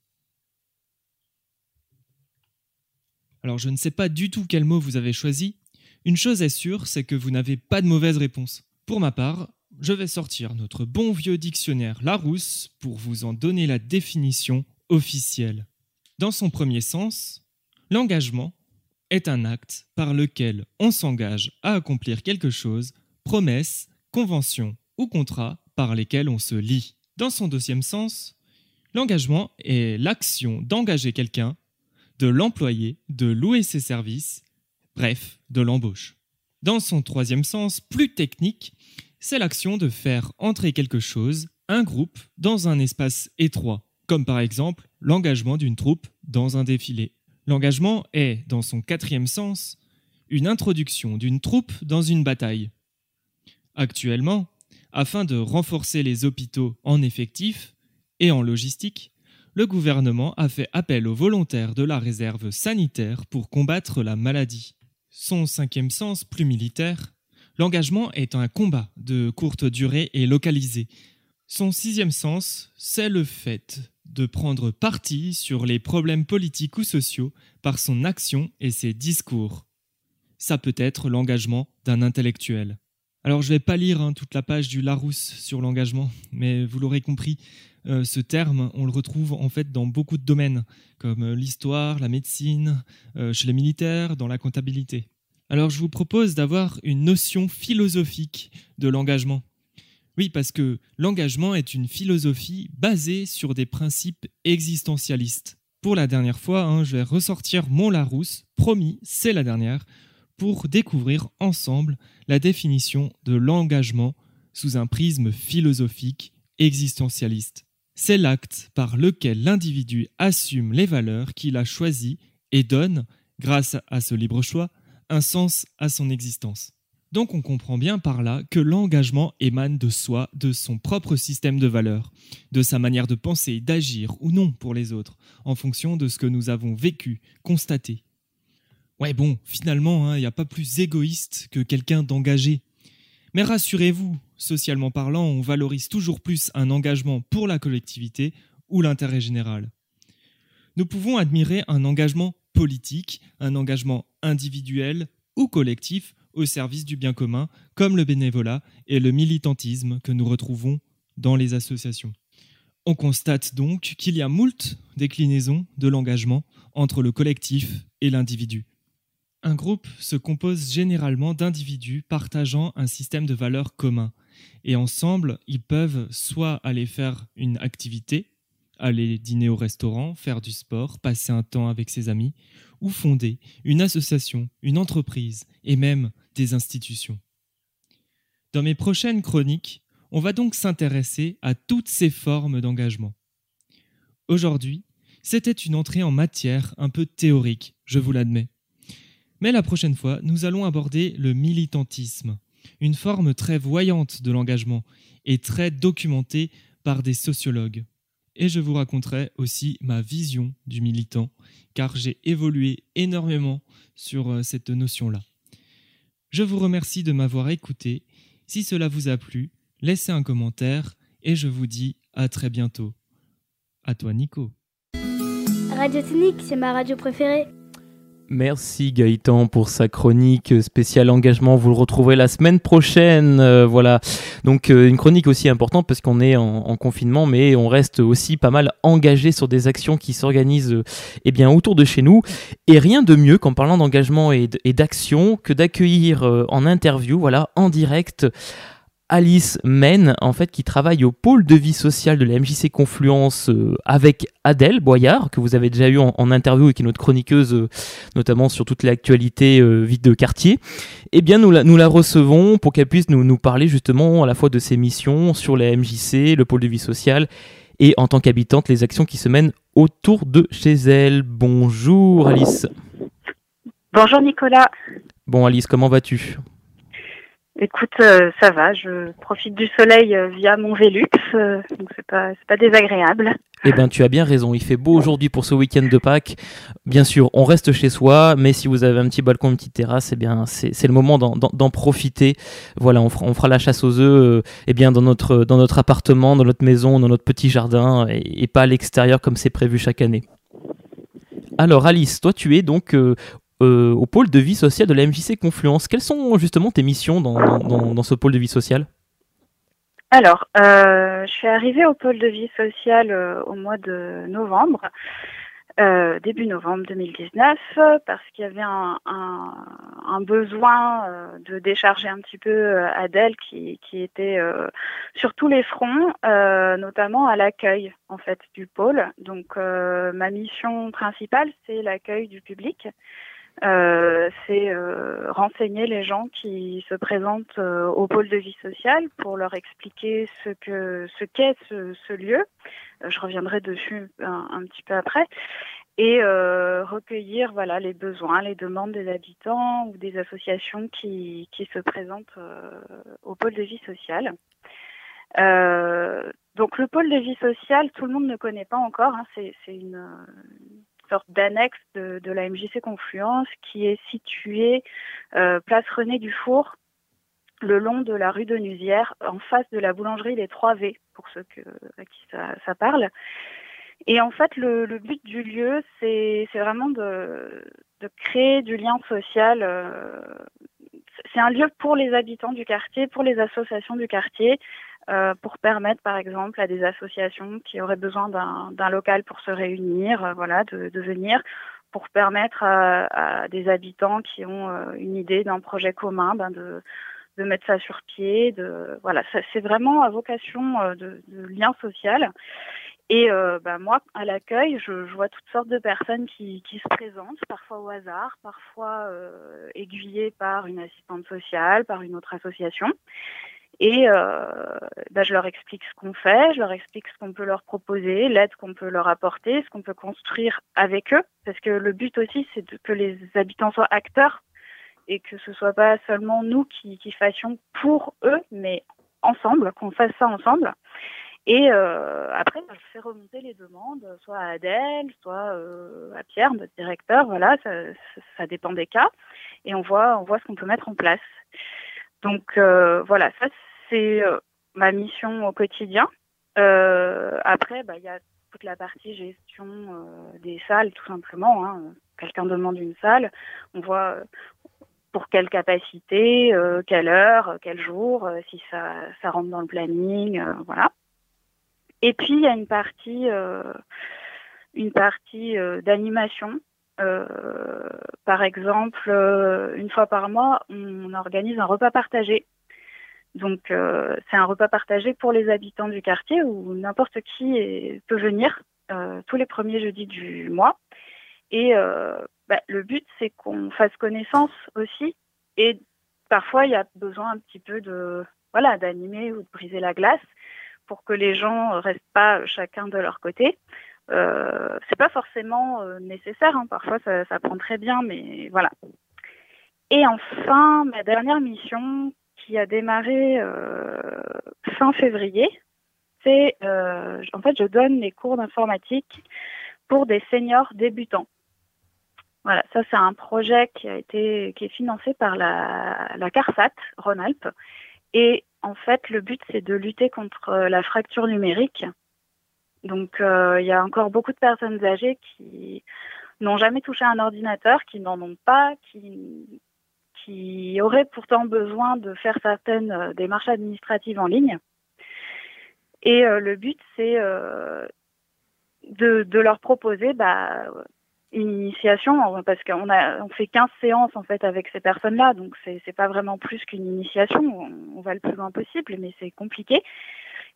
Alors je ne sais pas du tout quel mot vous avez choisi. Une chose est sûre, c'est que vous n'avez pas de mauvaise réponse. Pour ma part, je vais sortir notre bon vieux dictionnaire Larousse pour vous en donner la définition officielle. Dans son premier sens, l'engagement est un acte par lequel on s'engage à accomplir quelque chose, promesse, convention ou contrat par lesquels on se lie. Dans son deuxième sens, l'engagement est l'action d'engager quelqu'un de l'employer, de louer ses services, bref, de l'embauche. Dans son troisième sens, plus technique, c'est l'action de faire entrer quelque chose, un groupe, dans un espace étroit, comme par exemple l'engagement d'une troupe dans un défilé. L'engagement est, dans son quatrième sens, une introduction d'une troupe dans une bataille. Actuellement, afin de renforcer les hôpitaux en effectifs et en logistique, le gouvernement a fait appel aux volontaires de la réserve sanitaire pour combattre la maladie. Son cinquième sens, plus militaire, l'engagement est un combat de courte durée et localisé. Son sixième sens, c'est le fait de prendre parti sur les problèmes politiques ou sociaux par son action et ses discours. Ça peut être l'engagement d'un intellectuel. Alors je vais pas lire hein, toute la page du Larousse sur l'engagement, mais vous l'aurez compris, euh, ce terme, on le retrouve en fait dans beaucoup de domaines, comme euh, l'histoire, la médecine, euh, chez les militaires, dans la comptabilité. Alors je vous propose d'avoir une notion philosophique de l'engagement. Oui, parce que l'engagement est une philosophie basée sur des principes existentialistes. Pour la dernière fois, hein, je vais ressortir mon Larousse, promis, c'est la dernière, pour découvrir ensemble la définition de l'engagement sous un prisme philosophique existentialiste c'est l'acte par lequel l'individu assume les valeurs qu'il a choisies et donne, grâce à ce libre choix, sens à son existence. Donc on comprend bien par là que l'engagement émane de soi, de son propre système de valeurs, de sa manière de penser, d'agir ou non pour les autres, en fonction de ce que nous avons vécu, constaté. Ouais bon, finalement, hein, il n'y a pas plus égoïste que quelqu'un d'engagé. Mais rassurez-vous, socialement parlant, on valorise toujours plus un engagement pour la collectivité ou l'intérêt général. Nous pouvons admirer un engagement politique, un engagement individuel ou collectif au service du bien commun, comme le bénévolat et le militantisme que nous retrouvons dans les associations. On constate donc qu'il y a moult déclinaisons de l'engagement entre le collectif et l'individu. Un groupe se compose généralement d'individus partageant un système de valeurs commun. Et ensemble, ils peuvent soit aller faire une activité, aller dîner au restaurant, faire du sport, passer un temps avec ses amis, ou fonder une association, une entreprise et même des institutions. Dans mes prochaines chroniques, on va donc s'intéresser à toutes ces formes d'engagement. Aujourd'hui, c'était une entrée en matière un peu théorique, je vous l'admets. Mais la prochaine fois, nous allons aborder le militantisme, une forme très voyante de l'engagement et très documentée par des sociologues. Et je vous raconterai aussi ma vision du militant, car j'ai évolué énormément sur euh, cette notion-là. Je vous remercie de m'avoir écouté. Si cela vous a plu, laissez un commentaire et je vous dis à très bientôt. À toi Nico. Radio Technique, c'est ma radio préférée. Merci Gaëtan pour sa chronique spéciale engagement. Vous le retrouverez la semaine prochaine. Euh, voilà. Donc euh, une chronique aussi importante parce qu'on est en, confinement, mais on reste aussi pas mal engagé sur des actions qui s'organisent euh, eh autour de chez nous. Et rien de mieux qu'en parlant d'engagement et d'action que d'accueillir en interview, voilà, en direct Alice Men, en fait, qui travaille au pôle de vie sociale de la MJC Confluence euh, avec Adèle Boyard, que vous avez déjà eu en, interview et qui est notre chroniqueuse, euh, notamment sur toute l'actualité euh, vide de quartier. Eh bien, nous la, nous la recevons pour qu'elle puisse nous, nous parler justement à la fois de ses missions sur la MJC, le pôle de vie sociale, et en tant qu'habitante, les actions qui se mènent autour de chez elle. Bonjour Alice. Bonjour Nicolas. Bon Alice, comment vas-tu? Écoute, euh, ça va. Je profite du soleil euh, via mon Vélux, euh, donc c'est pas pas désagréable. Eh bien, tu as bien raison. Il fait beau aujourd'hui pour ce week-end de Pâques. Bien sûr, on reste chez soi, mais si vous avez un petit balcon, une petite terrasse, eh bien, c'est le moment d'en profiter. Voilà, on fera, la chasse aux œufs, eh bien, dans notre dans notre appartement, dans notre maison, dans notre petit jardin, et, pas à l'extérieur comme c'est prévu chaque année. Alors Alice, toi tu es donc au pôle de vie sociale de la MJC Confluence. Quelles sont justement tes missions dans, ce pôle de vie sociale? Alors, euh, je suis arrivée au pôle de vie sociale euh, au mois de novembre. début novembre 2019 parce qu'il y avait un, besoin de décharger un petit peu Adèle qui, qui était sur tous les fronts, notamment à l'accueil en fait du pôle. Donc ma mission principale c'est l'accueil du public. Euh, c'est euh, renseigner les gens qui se présentent euh, au pôle de vie sociale pour leur expliquer ce que ce qu'est ce, lieu. je reviendrai dessus un, petit peu après et recueillir voilà les besoins, les demandes des habitants ou des associations qui, qui se présentent au pôle de vie sociale. donc le pôle de vie sociale, tout le monde ne connaît pas encore. Hein, c'est une, sorte d'annexe de, la MJC Confluence qui est située euh, place René Dufour, le long de la rue de Nusière, en face de la boulangerie Les 3V, pour ceux à qui ça, parle. Et en fait, le, but du lieu, c'est vraiment de, créer du lien social. Euh, c'est un lieu pour les habitants du quartier, pour les associations du quartier, euh, pour permettre, par exemple, à des associations qui auraient besoin d'un local pour se réunir, euh, voilà, de, venir, pour permettre à, des habitants qui ont euh, une idée d'un projet commun, ben de, mettre ça sur pied. De, voilà, c'est vraiment à vocation de, lien social. Et ben moi, à l'accueil, je, vois toutes sortes de personnes qui, se présentent, parfois au hasard, parfois euh, aiguillées par une assistante sociale, par une autre association. Et euh, bah, je leur explique ce qu'on fait, je leur explique ce qu'on peut leur proposer, l'aide qu'on peut leur apporter, ce qu'on peut construire avec eux. Parce que le but aussi, c'est que les habitants soient acteurs et que ce soit pas seulement nous qui, fassions pour eux, mais ensemble, qu'on fasse ça ensemble. Et euh, après, bah, je fais remonter les demandes, soit à Adèle, soit euh, à Pierre, notre directeur. Voilà, ça, ça, dépend des cas. Et on voit, on voit ce qu'on peut mettre en place. Donc voilà, ça c'est euh, ma mission au quotidien. Euh, après, bah, il y a toute la partie gestion euh, des salles, tout simplement. Hein. Quelqu'un demande une salle, on voit pour quelle capacité, quelle heure, quel jour, si ça, rentre dans le planning, voilà. Et puis il y a une partie d'animation. par exemple, une fois par mois, on organise un repas partagé donc euh, c'est un repas partagé pour les habitants du quartier où n'importe qui peut venir euh, tous les premiers jeudis du mois. Et euh, bah, le but c'est qu'on fasse connaissance aussi. Et parfois il y a besoin un petit peu de voilà d'animer ou de briser la glace pour que les gens restent pas chacun de leur côté. C'est pas forcément nécessaire, hein. parfois ça, ça prend très bien, mais voilà. Et enfin, ma dernière mission, qui a démarré euh, fin février. C'est euh, en fait je donne les cours d'informatique pour des seniors débutants. Voilà, ça c'est un projet qui a été qui est financé par la, CARSAT Rhône-Alpes et en fait le but c'est de lutter contre la fracture numérique. Donc euh, il y a encore beaucoup de personnes âgées qui n'ont jamais touché un ordinateur, qui n'en ont pas, qui qui auraient pourtant besoin de faire certaines euh, démarches administratives en ligne. Et euh, le but, c'est euh, de, leur proposer bah, une initiation, parce qu'on a on fait 15 séances en fait avec ces personnes-là, donc c'est c'est pas vraiment plus qu'une initiation. On, va le plus loin possible, mais c'est compliqué.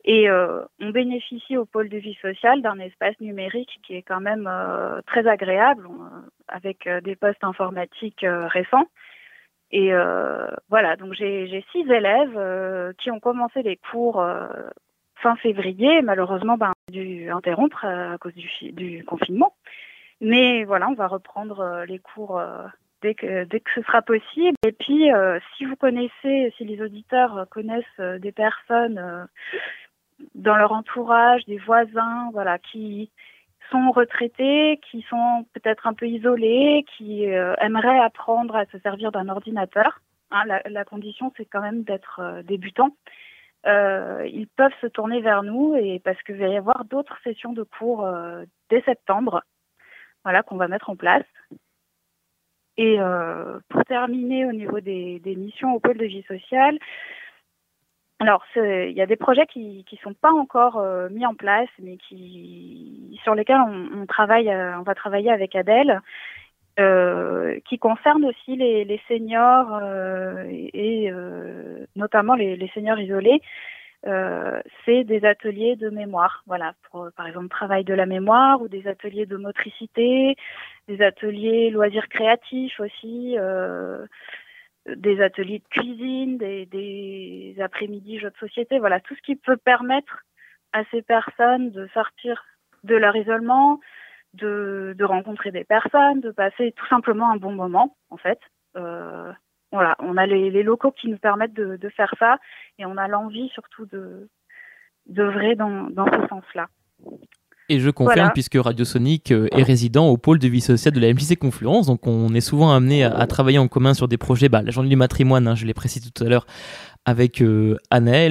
Et on bénéficie au pôle de vie sociale d'un espace numérique qui est quand même très agréable, avec des postes informatiques récents. Et euh, voilà, donc j'ai six élèves euh, qui ont commencé les cours euh, fin février. Malheureusement, ben, dû interrompre à cause du, du, confinement. Mais voilà, on va reprendre les cours dès que, dès que ce sera possible. Et puis, si vous connaissez, si les auditeurs connaissent des personnes dans leur entourage, des voisins, voilà, qui sont retraités, qui sont peut-être un peu isolés, qui aimeraient apprendre à se servir d'un ordinateur. Hein, la, condition, c'est quand même d'être débutant. Euh, ils peuvent se tourner vers nous et parce qu'il va y avoir d'autres sessions de cours euh, dès septembre, voilà qu'on va mettre en place. Et euh, pour terminer au niveau des, missions au pôle de vie sociale, alors il y a des projets qui qui sont pas encore euh, mis en place, mais qui sur lesquels on, travaille, on va travailler avec Adèle euh, qui concerne aussi les, seniors euh, et, euh, notamment les, seniors isolés. Euh, c'est des ateliers de mémoire, voilà, pour, par exemple travail de la mémoire ou des ateliers de motricité, des ateliers loisirs créatifs aussi, des ateliers de cuisine, des, après-midi jeux de société, voilà, tout ce qui peut permettre à ces personnes de sortir de leur isolement, de, rencontrer des personnes, de passer tout simplement un bon moment, en fait. Euh, voilà, on a les, locaux qui nous permettent de, faire ça et on a l'envie surtout de d'œuvrer dans ce sens-là. Et je confirme, puisque Radio Sonic euh, est résident au pôle de vie sociale de la MJC Confluence, donc on est souvent amené à, travailler en commun sur des projets, bah, la journée du matrimoine, hein, je l'ai précisé tout à l'heure, avec euh,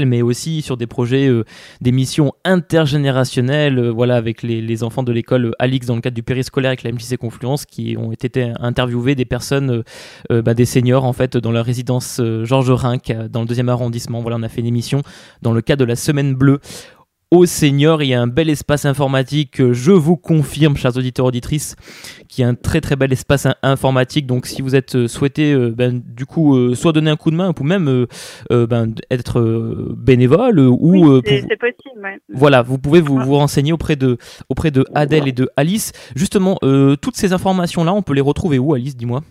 mais aussi sur des projets, euh, des missions intergénérationnelles, euh, voilà, avec les, les enfants de l'école Alix dans le cadre du périscolaire avec la MJC Confluence, qui ont été interviewés des personnes, bah, des seniors en fait, dans la résidence Georges Rinck, dans le deuxième arrondissement. Voilà, on a fait une émission dans le cadre de la Semaine Bleue au Senior. Il y a un bel espace informatique, je vous confirme, chers auditeurs auditrices, qu'il y a un très très bel espace informatique. Donc si vous êtes euh, souhaité, euh, ben, du coup, euh, soit donner un coup de main, ou même ben, être bénévole, ou c'est possible. Voilà, vous pouvez vous, vous renseigner auprès de auprès de Adèle et de Alice. Justement, toutes ces informations là, on peut les retrouver où, Alice Dis-moi?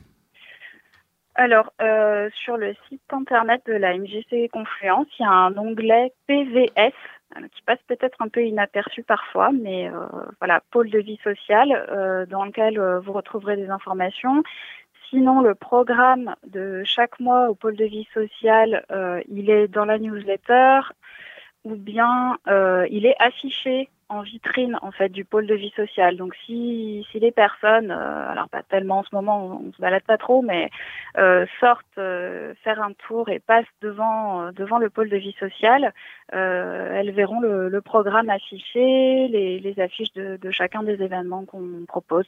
Alors, sur le site internet de la MGC Confluence, il y a un onglet PVS, euh, qui passe peut-être un peu inaperçu parfois, mais euh, voilà, pôle de vie sociale euh, dans lequel vous retrouverez des informations. Sinon, le programme de chaque mois au pôle de vie sociale, il est dans la newsletter ou bien il est affiché en vitrine en fait du pôle de vie sociale. Donc si, si les personnes, euh, alors pas tellement en ce moment, on, se balade pas trop, mais euh, sortent euh, faire un tour et passent devant devant le pôle de vie sociale, elles verront le, programme affiché, les, affiches de, de chacun des événements qu'on propose.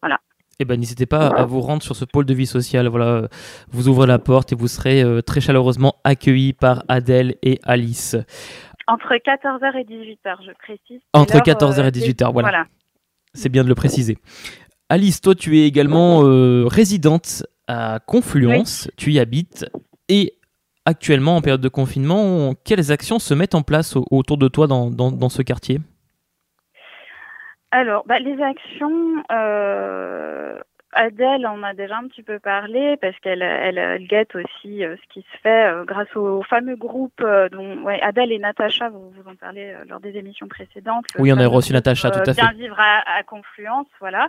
Voilà. Eh ben, n'hésitez pas à vous rendre sur ce pôle de vie sociale. Voilà, vous ouvrez la porte et vous serez très chaleureusement accueillis par Adèle et Alice. Entre 14h et 18h, je précise. Entre 14h et 18h, euh, voilà. C'est bien de le préciser. Alice, toi, tu es également euh, résidente à Confluence, tu y habites. Et actuellement, en période de confinement, quelles actions se mettent en place autour de toi dans, dans, ce quartier? Alors, bah, les actions, euh, Adèle en a déjà un petit peu parlé parce qu'elle elle, guette aussi euh, ce qui se fait euh, grâce au, fameux groupe euh, dont ouais, Adèle et Natacha, vous, vous en parlez lors des émissions précédentes. Oui, on a reçu Natacha, tout à fait. Bien vivre à, à Confluence, voilà.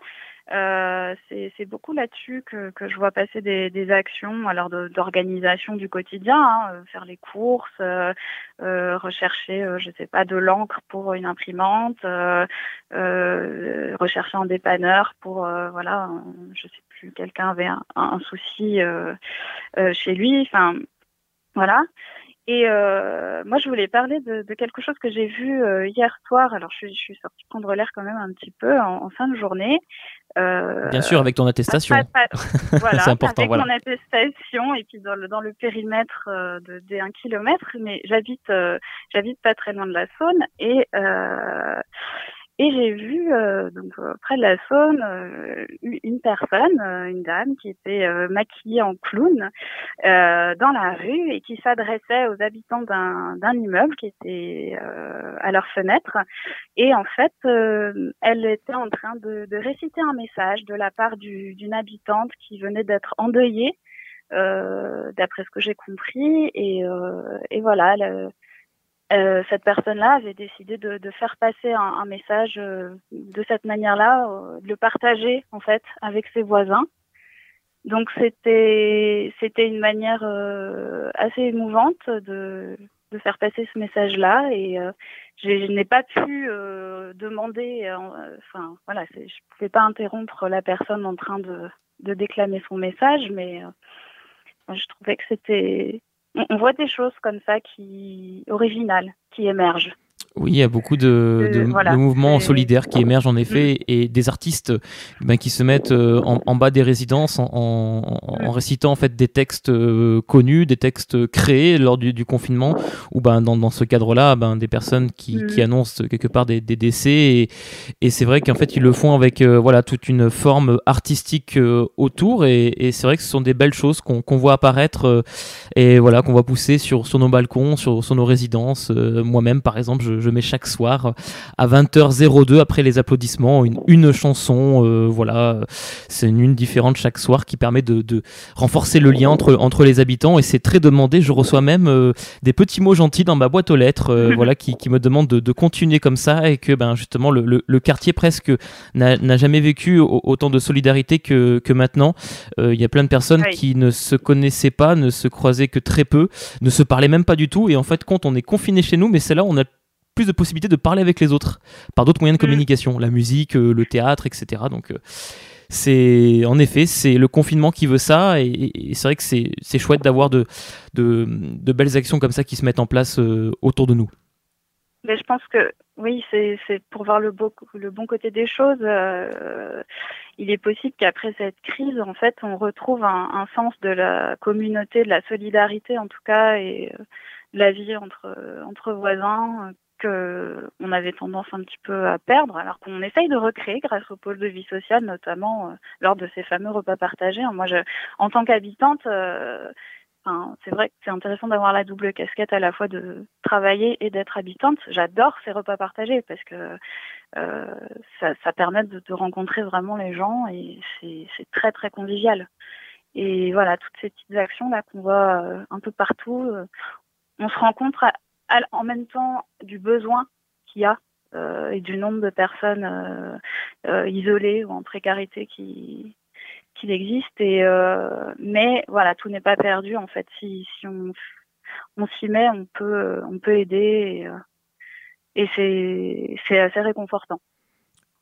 Euh, c'est beaucoup là-dessus que, que, je vois passer des, des actions, alors d'organisation du quotidien, hein, euh, faire les courses, euh, euh, rechercher, euh, je sais pas, de l'encre pour une imprimante, rechercher un dépanneur pour, voilà, je sais plus, quelqu'un avait un, un souci chez lui, enfin, voilà. Et euh, moi, je voulais parler de, de quelque chose que j'ai vu euh, hier soir. Alors, je, je, suis sortie prendre l'air quand même un petit peu en, en fin de journée. Euh, Bien sûr, avec ton attestation. voilà, C'est important, avec voilà. mon attestation et puis dans le, dans le périmètre euh, de, des 1 km. Mais j'habite, euh, j'habite pas très loin de la Saône et et j'ai vu euh, donc euh, près de la Saône euh, une personne, une dame qui était maquillée en clown dans la rue et qui s'adressait aux habitants d'un immeuble qui était à leur fenêtre. Et en fait, elle était en train de, de, réciter un message de la part d'une habitante qui venait d'être endeuillée. d'après ce que j'ai compris et, et voilà elle, euh, cette personne-là avait décidé de, faire passer un, message euh, de cette manière-là, euh, de le partager en fait avec ses voisins. Donc c'était c'était une manière assez émouvante de faire passer ce message-là et je, n'ai pas pu demander. enfin voilà, je pouvais pas interrompre la personne en train de déclamer son message, mais je trouvais que c'était on voit des choses comme ça qui originales qui émergent. Oui, il y a beaucoup de, de, mouvements solidaires qui émergent en effet mm. et des artistes ben, qui se mettent euh, en, bas des résidences en, en, mm. récitant en fait des textes euh, connus, des textes créés lors du, du confinement ou ben, dans, dans ce cadre-là, ben, des personnes qui, mm. qui, annoncent quelque part des, des décès et, et c'est vrai qu'en fait ils le font avec euh, voilà toute une forme artistique autour et, et c'est vrai que ce sont des belles choses qu'on voit apparaître et voilà qu'on voit pousser sur, sur nos balcons, sur, sur nos résidences. Moi-même par exemple, je, je mets chaque soir à 20h02 après les applaudissements une, une chanson. Euh, voilà, c'est une, une, différente chaque soir qui permet de, de, renforcer le lien entre, entre les habitants et c'est très demandé. Je reçois même euh, des petits mots gentils dans ma boîte aux lettres, euh, voilà, qui, qui, me demandent de, de, continuer comme ça et que ben justement le, le, le quartier presque n'a jamais vécu autant de solidarité que, que maintenant. Il y a plein de personnes qui ne se connaissaient pas, ne se croisaient que très peu, ne se parlaient même pas du tout et en fait quand on est confiné chez nous, mais c'est là où on a plus de possibilités de parler avec les autres par d'autres moyens de mm. communication, la musique, euh, le théâtre, etc. Donc euh, c'est en effet c'est le confinement qui veut ça et, c'est vrai que c'est chouette d'avoir de, de, de, belles actions comme ça qui se mettent en place euh, autour de nous. Mais je pense que oui, c'est pour voir le, beau, le bon côté des choses. il est possible qu'après cette crise, en fait, on retrouve un, un, sens de la communauté, de la solidarité en tout cas, et la vie entre, entre voisins on avait tendance un petit peu à perdre, alors qu'on essaye de recréer grâce au pôle de vie sociale, notamment euh, lors de ces fameux repas partagés. Moi, je, en tant qu'habitante, euh, c'est vrai que c'est intéressant d'avoir la double casquette à la fois de travailler et d'être habitante. J'adore ces repas partagés parce que euh, ça, permet de, rencontrer vraiment les gens et c'est très très convivial. Et voilà, toutes ces petites actions là qu'on voit un peu partout, on se rencontre en même temps du besoin qu'il y a euh, et du nombre de personnes euh, euh, isolées ou en précarité qui qu'il existe et mais voilà tout n'est pas perdu en fait. Si, si on on s'y met on peut on peut aider et, et c'est c'est assez réconfortant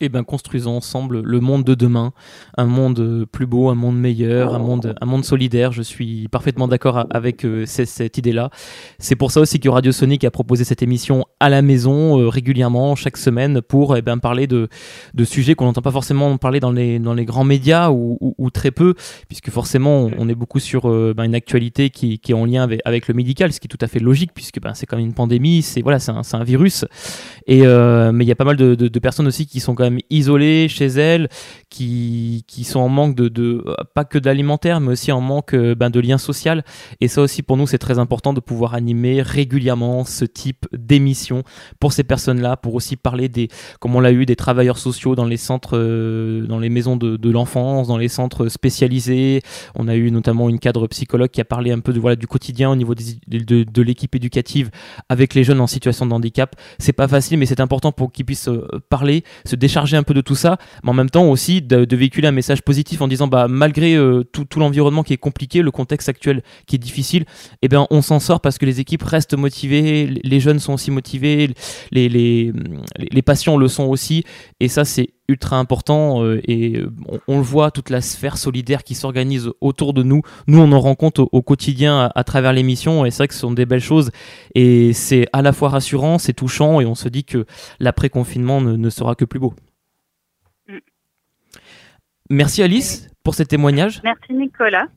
eh ben, construisons ensemble le monde de demain, un monde plus beau, un monde meilleur, un monde, un monde solidaire. Je suis parfaitement d'accord avec euh, cette, idée-là. C'est pour ça aussi que Radio Sonic a proposé cette émission à la maison euh, régulièrement, chaque semaine, pour eh ben, parler de, de sujets qu'on n'entend pas forcément parler dans les, dans les grands médias ou, très peu, puisque forcément on est beaucoup sur euh, ben, une actualité qui, qui, est en lien avec, avec, le médical, ce qui est tout à fait logique, puisque ben, c'est quand même une pandémie, c'est voilà, un, un, virus. Et, mais il y a pas mal de, de, de personnes aussi qui sont quand même isolées chez elles, qui, qui sont en manque de, pas que d'alimentaire, mais aussi en manque euh, ben, de liens sociaux. Et ça aussi, pour nous, c'est très important de pouvoir animer régulièrement ce type d'émission pour ces personnes-là, pour aussi parler des, comme on l'a eu, des travailleurs sociaux dans les centres, euh, dans les maisons de, l'enfance, dans les centres spécialisés. On a eu notamment une cadre psychologue qui a parlé un peu de, voilà, du quotidien au niveau de, de l'équipe éducative avec les jeunes en situation de handicap. C'est pas facile, mais c'est important pour qu'ils puissent euh, parler, se décharger un peu de tout ça, mais en même temps aussi de, véhiculer un message positif en disant bah malgré euh, tout, l'environnement qui est compliqué, le contexte actuel qui est difficile, eh bien on s'en sort parce que les équipes restent motivées, les jeunes sont aussi motivés, les, les, les patients le sont aussi, et ça c'est ultra important euh, et on, le voit toute la sphère solidaire qui s'organise autour de nous. Nous on en rend compte au, quotidien à, travers l'émission et c'est vrai que ce sont des belles choses et c'est à la fois rassurant, c'est touchant et on se dit que l'après confinement ne sera que plus beau. Merci Alice pour ces témoignages. Merci Nicolas.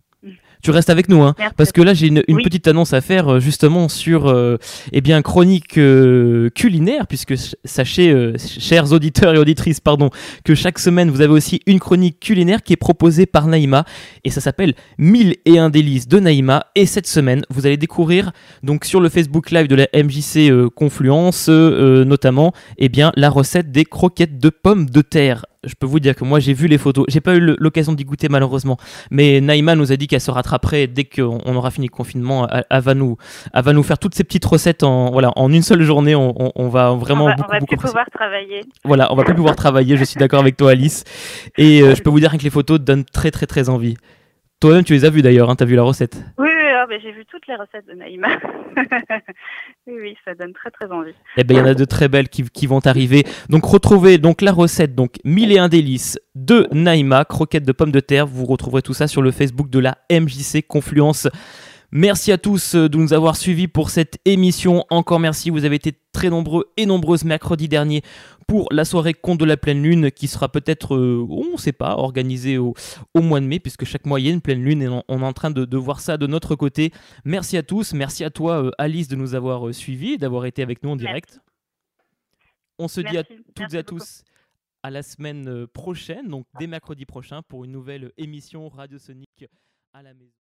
Tu restes avec nous, hein, parce que là j'ai une, petite annonce à faire euh, justement sur euh, eh bien chronique euh, culinaire, puisque sachez, chers auditeurs et auditrices, pardon, que chaque semaine vous avez aussi une chronique culinaire qui est proposée par Naïma et ça s'appelle 1000 et un délices de Naïma. Et cette semaine, vous allez découvrir donc sur le Facebook Live de la MJC Confluence, notamment, eh bien la recette des croquettes de pommes de terre je peux vous dire que moi j'ai vu les photos. J'ai pas eu l'occasion d'y goûter malheureusement, mais Naïma nous a dit qu'elle se rattraperait dès qu'on aura fini le confinement. Elle, va nous, elle va nous faire toutes ces petites recettes en voilà en une seule journée. On, on, va vraiment on va, beaucoup, on va plus pouvoir travailler. Voilà, on va plus pouvoir travailler. Je suis d'accord avec toi, Alice. Et euh, je peux vous dire que les photos donnent très très très envie. Toi-même, tu les as vus d'ailleurs, hein, tu as vu la recette Oui, ah, j'ai vu toutes les recettes de Naïma. oui, oui, ça donne très très envie. Eh bien, il y en a de très belles qui, vont arriver. Donc, retrouvez donc la recette, donc mille et un délices de Naïma, croquettes de pommes de terre. Vous retrouverez tout ça sur le Facebook de la MJC Confluence. Merci à tous euh, de nous avoir suivis pour cette émission. Encore merci, vous avez été très nombreux et nombreuses mercredi dernier pour la soirée Conte de la pleine lune qui sera peut-être, euh, on ne sait pas, organisée au, mois de mai puisque chaque mois il y a une pleine lune et on, est en train de, voir ça de notre côté. Merci à tous, merci à toi euh, Alice de nous avoir suivis, d'avoir été avec nous en direct. On se dit à toutes et à tous à la semaine prochaine, donc dès mercredi prochain pour une nouvelle émission radiosonique à la maison.